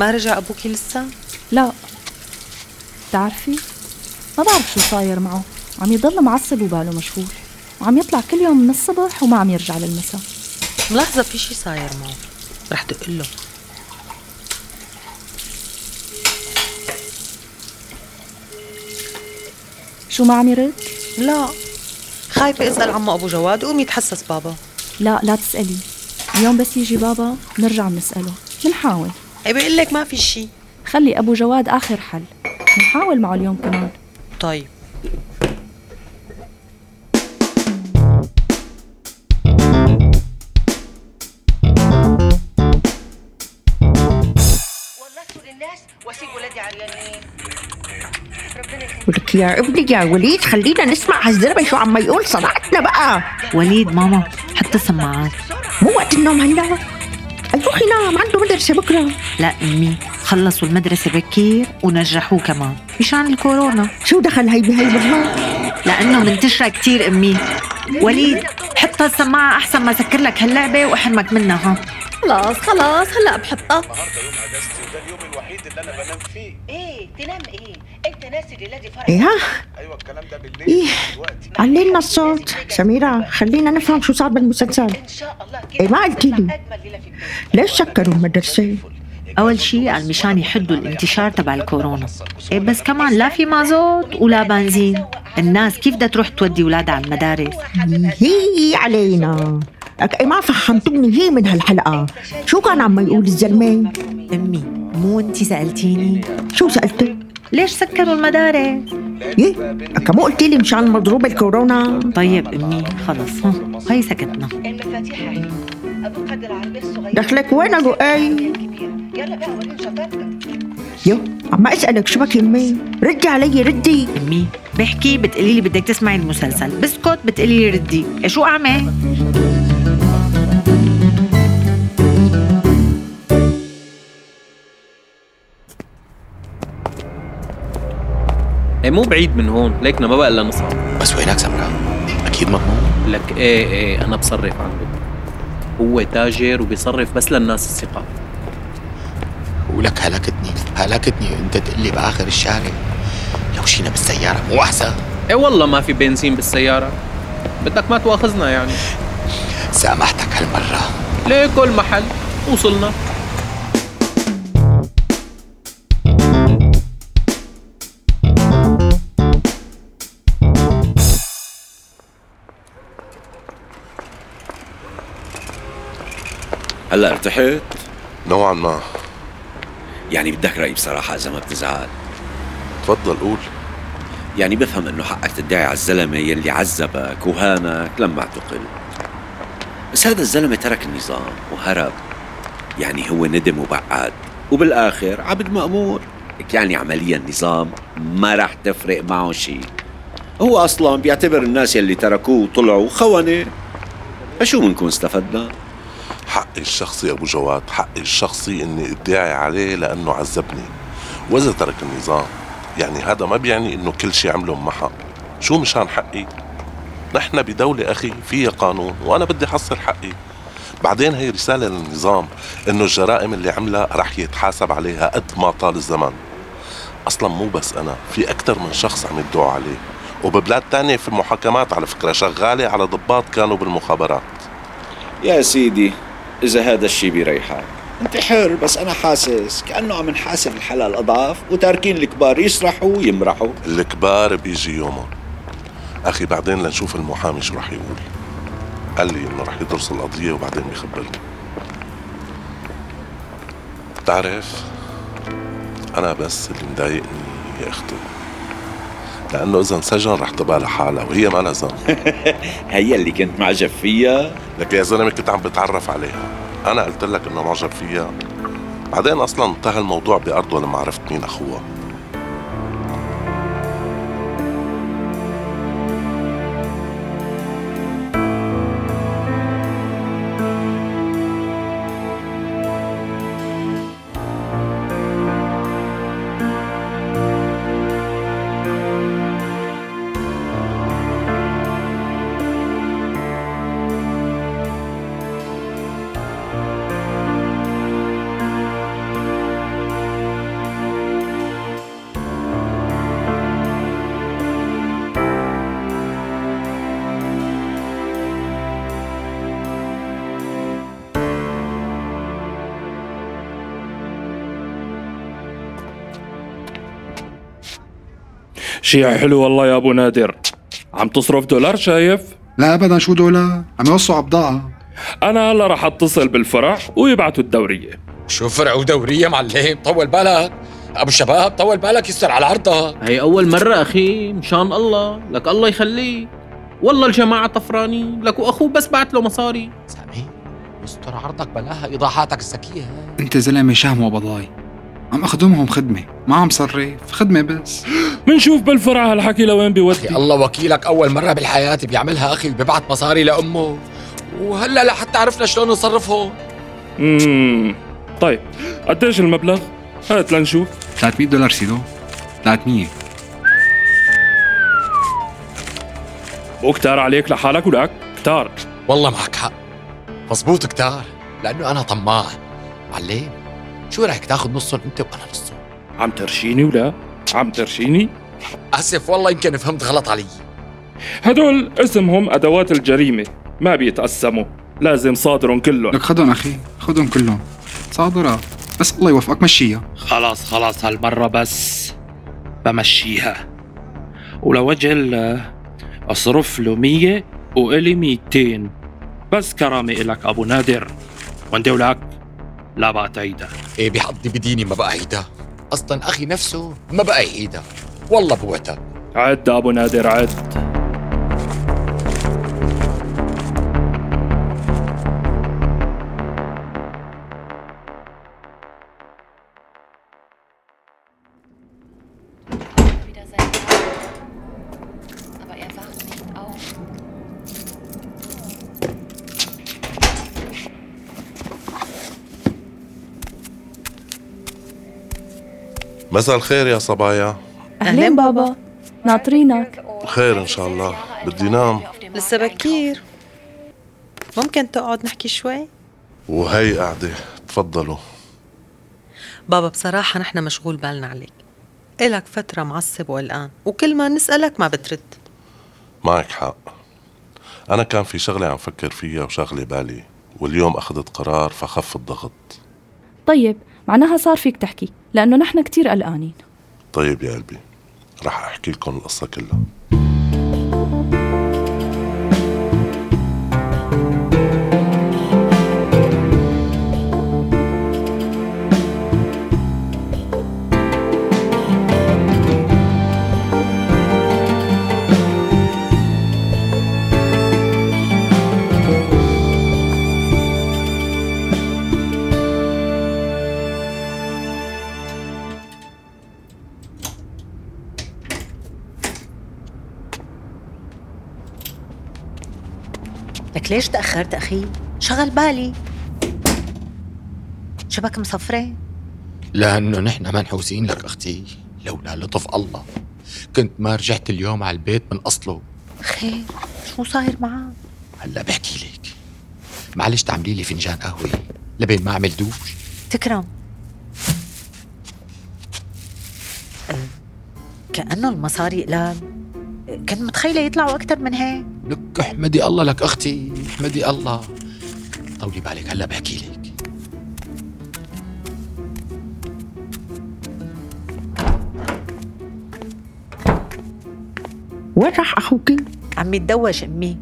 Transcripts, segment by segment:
ما رجع أبوكي لسه؟ لا. بتعرفي؟ ما بعرف شو صاير معه. عم يضل معصب وباله مشغول. وعم يطلع كل يوم من الصبح وما عم يرجع للمساء. ملاحظة في شي صاير معه. رح دق له شو ما عم يرد؟ لا. خايفة اسأل عمو أبو جواد وقوم يتحسس بابا. لا لا تسألي. اليوم بس يجي بابا نرجع بنسأله بنحاول اي بقول لك ما في شي؟ خلي أبو جواد آخر حل. نحاول معه اليوم كمان. طيب. ولك يا ابني يا وليد خلينا نسمع هالزلمة شو عم يقول صنعتنا بقى. وليد ماما حط السماعات مو وقت النوم هلا؟ أيوه نام عنده مدرسة بكرة. لا أمي خلصوا المدرسة بكير ونجحوه كمان. مشان الكورونا. شو دخل هي بهي بالله لأنه منتشرة كتير أمي. وليد حط السماعة أحسن ما سكر لك هاللعبة وأحرمك منها. ها خلاص خلاص هلا بحطها. إيه تنام إيه؟ أنت ناسي ليلادي فرح إيه؟ ها إيه؟ علينا الصوت. سميرة خلينا نفهم شو صار بالمسلسل. إن شاء الله كده إيه ما قلتي لي. ليش سكروا المدرسة. أول شي قال مشان يحدوا الانتشار تبع الكورونا. إيه بس كمان لا في مازوت ولا بنزين. الناس كيف بدها تروح تودي ولادها على المدارس؟ هي علينا. لك إيه ما فهمتوني هي من هالحلقة. شو كان عم يقول الزلمة؟ أمي مو أنت سألتيني؟ شو سألتك؟ ليش سكروا المدارس إيه لك مو قلتي لي مشان مضروب الكورونا؟ طيب أمي خلص ها هي سكتنا. المفاتيح اهي ابو قدر العربيه الصغيره دخلك وين ابو أي. الكبيره يلا بقى وريني شطارتك يو عم أسألك شو بك يمي؟ ردي علي ردي. أمي بحكي بتقولي لي بدك تسمعي المسلسل. بسكت بتقولي لي ردي. إيه شو أعمل؟ إيه مو بعيد من هون. ليكنا ما بقى إلا نص. بس وينك سمرة؟ أكيد مضمون. لك إيه إيه أنا بصرف عنده هو تاجر وبيصرف بس للناس الثقة. ولك هلكتني هلكتني أنت تقول لي بآخر الشارع لو شينا بالسيارة مو أحسن؟ إيه والله ما في بنزين بالسيارة. بدك ما تواخذنا يعني. سامحتك هالمرة. ليه كل محل؟ وصلنا. هلا ارتحت؟ نوعا ما. يعني بدك رأي بصراحة إذا ما بتزعل. تفضل قول. يعني بفهم إنه حقك تدعي على الزلمة يلي عذبك وهانك لما أعتقل. بس هذا الزلمة ترك النظام وهرب. يعني هو ندم وبعد. وبالآخر عبد مأمور. يعني عمليا النظام ما راح تفرق معه شيء. هو أصلا بيعتبر الناس يلي تركوه وطلعوا خونة فشو منكون استفدنا؟ حقي الشخصي أبو جواد حقي الشخصي إني ادعي عليه لأنه عذبني. وإذا ترك النظام يعني هذا ما بيعني إنه كل شيء عمله معها شو مشان حقي؟ نحن بدولة أخي فيها قانون وأنا بدي حصل حقي. بعدين هي رسالة للنظام إنه الجرائم اللي عملها رح يتحاسب عليها قد ما طال الزمن. أصلا مو بس أنا في أكثر من شخص عم يدعوا عليه. وببلاد تانية في محاكمات على فكرة شغالة على ضباط كانوا بالمخابرات. يا سيدي إذا هذا الشي بيريحك أنت حر بس أنا حاسس كأنه عم نحاسب الحلال أضعاف وتاركين الكبار يسرحوا ويمرحوا. الكبار بيجي يومهم. أخي بعدين لنشوف المحامي شو رح يقول. قال لي إنه رح يدرس القضية وبعدين بيخبرني. بتعرف أنا بس اللي مضايقني يا أختي. لأنه إذا انسجن رح تبقى لحالها وهي ما لها ذنب هي اللي كنت معجب فيها. لك يا زلمة كنت عم بتعرف عليها. أنا قلت لك إنه معجب فيها. بعدين أصلا انتهى الموضوع بأرضه لما عرفت مين أخوها شيء حلو والله يا أبو نادر. عم تصرف دولار شايف؟ لا ابدا شو دولار؟ عم يوصوا بضاعه أنا هلا رح اتصل بالفرع ويبعتوا الدورية. شو فرع ودورية معلم؟ طول بالك. أبو شباب طول بالك يستر على عرضك هي أول مرة أخي مشان الله. لك الله يخليك. والله الجماعة طفرانين. لك وأخوه بس بعت له مصاري. سامي يستر عرضك بلاها إيضاحاتك الذكية. هاي أنت زلمة شهم وبضاي. عم أخدمهم خدمة. ما عم صرف خدمة بس. منشوف بالفرع هالحكي لوين بيودي. أخي الله وكيلك أول مرة بالحياة بيعملها أخي ببعت مصاري لأمه. وهلأ لحتى عرفنا شلون نصرفهم. امم طيب قديش المبلغ؟ هات لنشوف. 300 دولار سيدو. 300 مو كتار عليك لحالك ولك كتار. والله معك حق. مزبوط كتار لأنه أنا طماع. معلم. شو رايك تاخذ نصهم انت وأنا نصهم عم ترشيني ولا؟ عم ترشيني؟ اسف والله يمكن فهمت غلط علي. هدول اسمهم أدوات الجريمة ما بيتقسموا لازم صادرهم كلهم. لك خدهم أخي خدهم كلهم. صادرة بس الله يوفقك مشيها. خلاص خلاص هالمرة بس بمشيها. ولوجه الله أصرف له مية وإلي ميتين. بس كرامة إلك أبو نادر. وندي ولك. لا بقى تعيدها إيه بحظي بديني ما بقى عيدها أصلا أخي نفسه ما بقى يعيدها والله بوعتك عد أبو نادر عد. مساء الخير يا صبايا. أهلين بابا. ناطرينك. خير إن شاء الله. بدي نام. لسه بكير. ممكن تقعد نحكي شوي؟ وهي قاعدة. تفضلوا. بابا بصراحة نحن مشغول بالنا عليك. إلك فترة معصب وقلقان وكل ما نسألك ما بترد. معك حق. أنا كان في شغلة عم فكر فيها وشغلة بالي واليوم أخذت قرار فخف الضغط. طيب معناها صار فيك تحكي. لأنه نحن كتير قلقانين. طيب يا قلبي رح أحكي لكم القصة كلها. لك ليش تأخرت أخي؟ شغل بالي. شبك مصفرة؟ لأنه نحن منحوسين لك أختي لولا لطف الله. كنت ما رجعت اليوم على البيت من أصله. خير شو صاير معاه هلأ بحكي لك. معلش تعملي لي فنجان قهوة لبين ما اعمل دوش تكرم. أه، كأنه المصاري قلال كنت متخيلة يطلعوا أكثر من هيك. لك احمدي الله لك أختي احمدي الله. طولي بالك هلا بحكي لك. وين راح أخوك؟ عم يتدوش أمي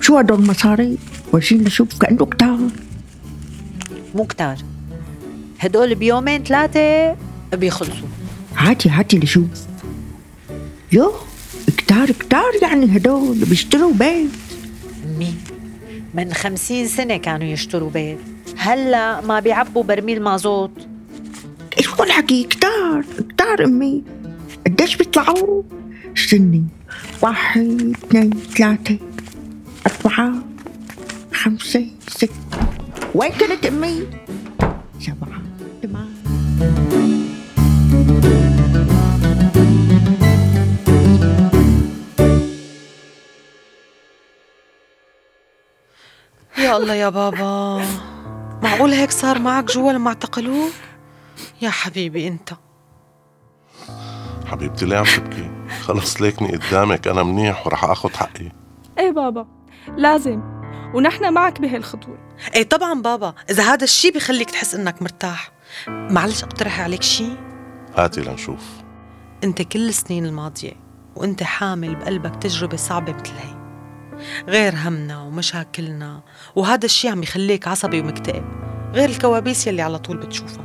شو هدول المصاري؟ ورجينا شوف كأنه كتار. مو كتار. هدول بيومين ثلاثة بيخلصوا. هاتي هاتي لشوف يو؟ كتار كتار يعني هدول بيشتروا بيت. أمي من خمسين سنة كانوا يشتروا بيت. هلا ما بيعبوا برميل مازوت. هو الحكي كتار كتار أمي. قديش بيطلعوا؟ استني واحد اثنين ثلاثة أربعة خمسة ستة. وين كنت أمي؟ سبعة. ثمانية يا الله يا بابا. معقول هيك صار معك جوا لما اعتقلوك؟ يا حبيبي انت. حبيبتي ليه عم تبكي؟ خلص ليكني قدامك أنا منيح ورح آخذ حقي. إيه بابا لازم. ونحن معك بهالخطوة. إيه طبعا بابا إذا هذا الشي بخليك تحس إنك مرتاح. معلش أقترح عليك شي؟ هاتي لنشوف. أنت كل السنين الماضية وأنت حامل بقلبك تجربة صعبة مثل هي غير همنا ومشاكلنا وهذا الشي عم يخليك عصبي ومكتئب. غير الكوابيس يلي على طول بتشوفها.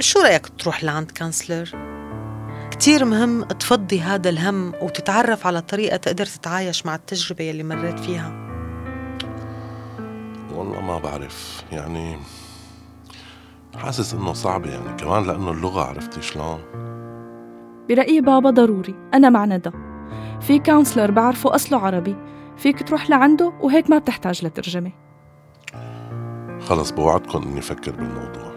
شو رأيك تروح لعند counselor؟ كتير مهم تفضي هذا الهم وتتعرف على طريقة تقدر تتعايش مع التجربة يلي مريت فيها. والله ما بعرف. يعني حاسس إنه صعب يعني. كمان لأنه اللغة عرفتي شلون. برأيي بابا ضروري. أنا مع ندى. في كونسلر بعرفه أصله عربي. فيك تروح لعنده وهيك ما بتحتاج لترجمة. خلص بوعدكم إني أفكر بالموضوع.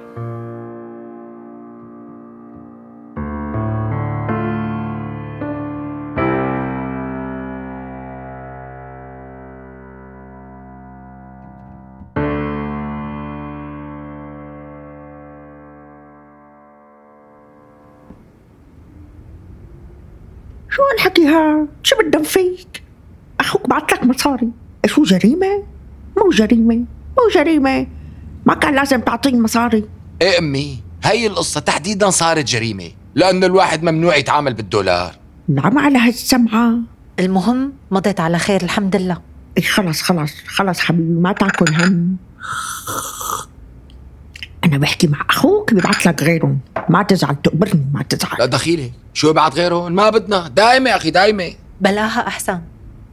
شو جريمة؟ مو جريمة مو جريمة ما كان لازم تعطيني مصاري. إيه أمي؟ هي القصة تحديدا صارت جريمة لأنه الواحد ممنوع يتعامل بالدولار. نعم على هالسمعة المهم مضيت على خير الحمد لله. إيه خلص خلص خلص حبيبي ما تاكل هم. أنا بحكي مع أخوك بيبعت لك غيرهم. ما تزعل تقبرني ما تزعل. لا دخيلة. شو بعد غيرهم؟ ما بدنا. دايمة أخي دايمة. بلاها أحسن.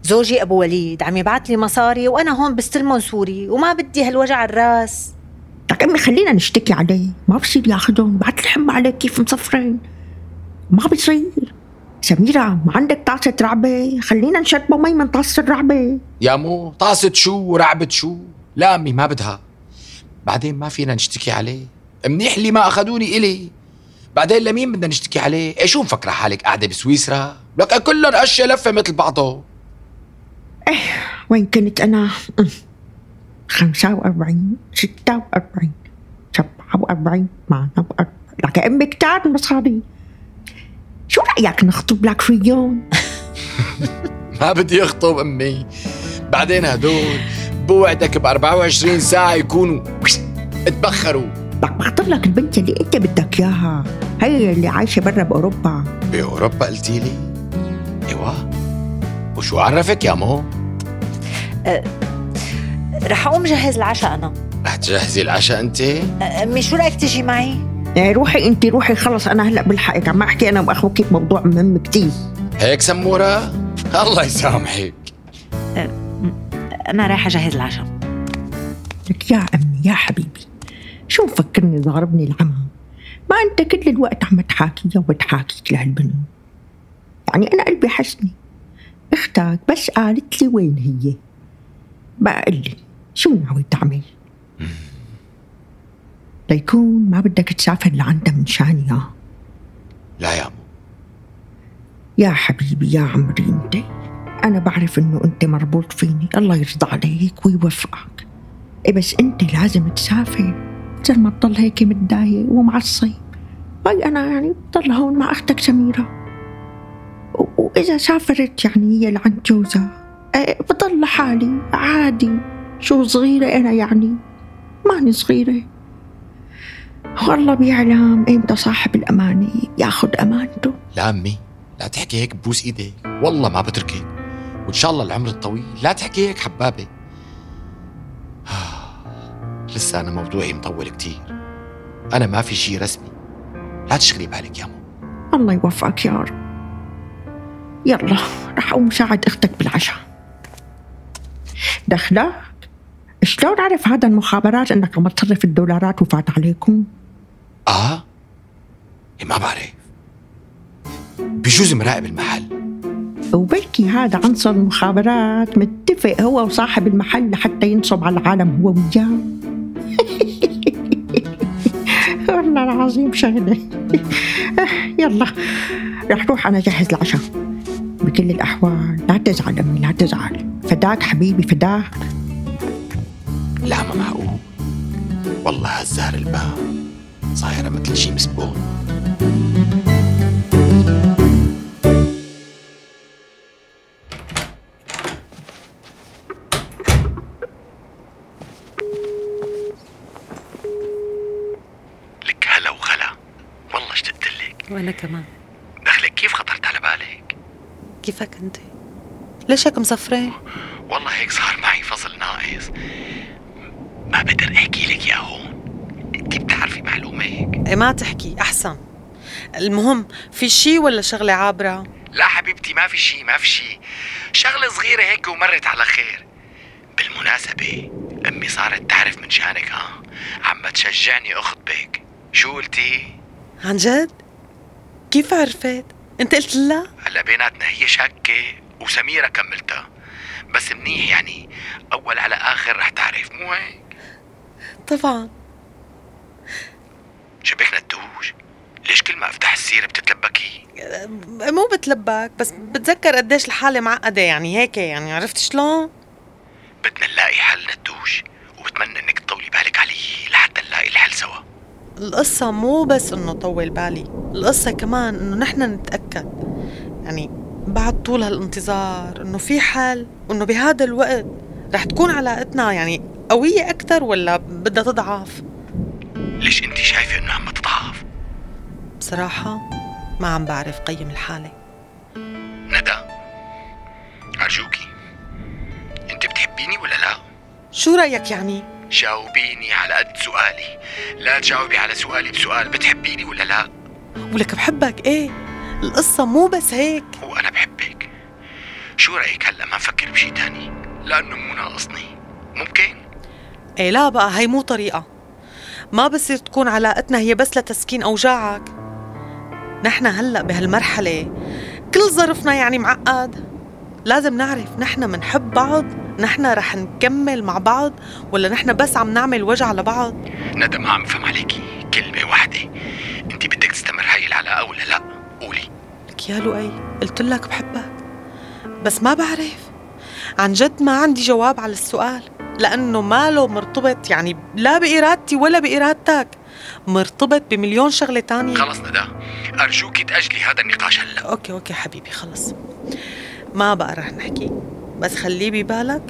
زوجي أبو وليد عم يبعت لي مصاري وأنا هون بستلمون سوري وما بدي هالوجع الراس. لك أمي خلينا نشتكي عليه ما بصير ياخذهم بعت الحم عليك كيف مصفرين. ما بصير سميرة ما عندك طاسة رعبة خلينا نشربوا مي من طاسة الرعبة. يا مو طاسة شو ورعبة شو؟ لا أمي ما بدها. بعدين ما فينا نشتكي عليه. منيح اللي ما أخذوني إلي. بعدين لمين بدنا نشتكي عليه؟ إيه شو مفكرة حالك قاعدة بسويسرا؟ لك كلهم أشياء لفة مثل بعضه وين كنت أنا؟ خمسة وأربعين ستة وأربعين سبعة وأربعين ثمانية وأربعين لك يا أمي كتار مصاري شو رأيك نخطب لك في يوم؟ ما بدي أخطب أمي بعدين هدول بوعدك ب 24 ساعة يكونوا اتبخروا لك بخطب لك البنت اللي أنت بدك إياها هي اللي عايشة برا بأوروبا بأوروبا قلتي لي؟ أيوه وشو عرفك يا مو؟ أه رح أقوم جهز العشاء أنا. رح تجهزي العشاء أنت؟ أه، أمي شو رأيك تجي معي؟ إيه روحي أنت روحي خلص أنا هلأ بلحقك عم أحكي أنا وأخوك بموضوع مهم كتير. هيك سمورة؟ الله يسامحك. أنا رايحة أجهز العشاء. لك يا أمي يا حبيبي شو مفكرني ضاربني العمى؟ ما أنت كل الوقت عم تحاكيها وبتحاكيك لهالبنت. يعني أنا قلبي حسني أختك بس قالت لي وين هي؟ بقى قل لي شو ناوي تعمل؟ ليكون ما بدك تسافر لعندها من شاني ها لا يا مو يا حبيبي يا عمري أنت؟ أنا بعرف إنه أنت مربوط فيني. الله يرضى عليك ويوفقك. إيه بس أنت لازم تسافر. بدل ما تضل هيك متضايق ومعصب. هاي أنا يعني بضل هون مع أختك سميرة. و- وإذا سافرت يعني هي لعند جوزها. بضل لحالي عادي. شو صغيرة أنا يعني؟ ماني صغيرة. والله بيعلم إمتى صاحب الأمانة ياخد أمانته. لا امي لا تحكي هيك ببوس إيدك والله ما بتركك وإن شاء الله العمر الطويل. لا تحكي هيك حبابة. لسه أنا موضوعي مطول كتير. أنا ما في شيء رسمي. لا تشغلي بالك يا مو. الله يوفقك يا رب. يلا رح أقوم ساعد أختك بالعشاء. دخلك شلون عرف هذا المخابرات؟ إنك عم تصرف الدولارات وفات عليكم؟ آه. إيه ما بعرف. بجوز مراقب المحل. وبلكي هذا عنصر المخابرات متفق هو وصاحب المحل لحتى ينصب على العالم هو وياه. والله العظيم شغلة يلا رح روح أنا أجهز العشاء. بكل الأحوال. لا تزعل أمي لا تزعل. فداك حبيبي فداك لا ما معقول. والله هالزهر الباب. صايرة مثل شي مسبون. لك هلا وخلا والله اشتقت لك. وأنا كمان دخلك كيف خطرت على بالك كيفك أنت؟ ليش هيك مصفرين؟ والله هيك صار معي فصل ناقص ما بقدر أحكي لك يا هون أنت بتعرفي معلومة هيك إيه ما تحكي أحسن المهم في شي ولا شغلة عابرة؟ لا حبيبتي ما في شيء ما في شيء شغلة صغيرة هيك ومرت على خير بالمناسبة أمي صارت تعرف من شأنك ها عم تشجعني أخطبك شو قلتي؟ عن جد؟ كيف عرفت؟ انت قلت لا؟ هلا بيناتنا هي شاكة وسميرة كملتها بس منيح يعني أول على آخر رح تعرف مو هيك؟ طبعا شبك ندوش ليش كل ما أفتح السيرة بتتلبكي؟ مو بتلبك بس بتذكر قديش الحالة معقدة يعني هيك يعني عرفت شلون؟ بدنا نلاقي حل ندوش وبتمنى إنك تطولي بالك علي لحتى نلاقي الحل سوا القصة مو بس إنه طول بالي القصة كمان إنه نحن نتأكد يعني بعد طول هالانتظار إنه في حل وإنه بهذا الوقت رح تكون علاقتنا يعني قوية أكثر ولا بدها تضعف؟ ليش أنت شايفة إنه عم تضعف؟ بصراحة ما عم بعرف قيم الحالة ندى أرجوكي أنت بتحبيني ولا لا؟ شو رأيك يعني؟ جاوبيني على قد سؤالي. لا تجاوبي على سؤالي بسؤال. بتحبيني ولا لا؟ ولك بحبك إيه؟ القصة مو بس هيك. وأنا بحبك. شو رأيك هلأ ما نفكر بشي تاني؟ لأنه مو ناقصني. ممكن؟ إيه لا بقى هي مو طريقة. ما بصير تكون علاقتنا هي بس لتسكين أوجاعك. نحن هلأ بهالمرحلة كل ظرفنا يعني معقد. لازم نعرف نحن منحب بعض نحن رح نكمل مع بعض ولا نحن بس عم نعمل وجع لبعض؟ ندى ما عم فهم عليكي. كلمة واحدة. أنت بدك تستمر هاي العلاقة ولا لا؟ قولي. لك يا لؤي قلت لك بحبك بس ما بعرف. عن جد ما عندي جواب على السؤال. لأنه ماله مرتبط يعني لا بإرادتي ولا بإرادتك مرتبط بمليون شغلة تانية. خلص ندى أرجوكي تأجلي هذا النقاش هلا. okay okay حبيبي خلص. ما بقى رح نحكي. بس خليه ببالك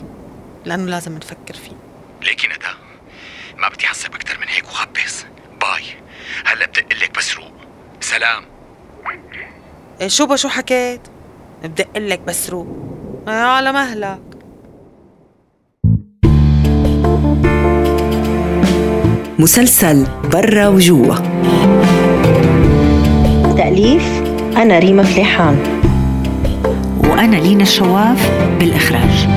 لأنه لازم نفكر فيه. ليكي ندى ما بدي أعصب أكثر من هيك وخبص. bye. هلأ بدق لك بس روق سلام. إيه شو بشو حكيت؟ بدق لك بس روق إيه على مهلك. مسلسل برا وجوا. تأليف أنا ريما فليحان. وأنا لينا الشواف بالإخراج.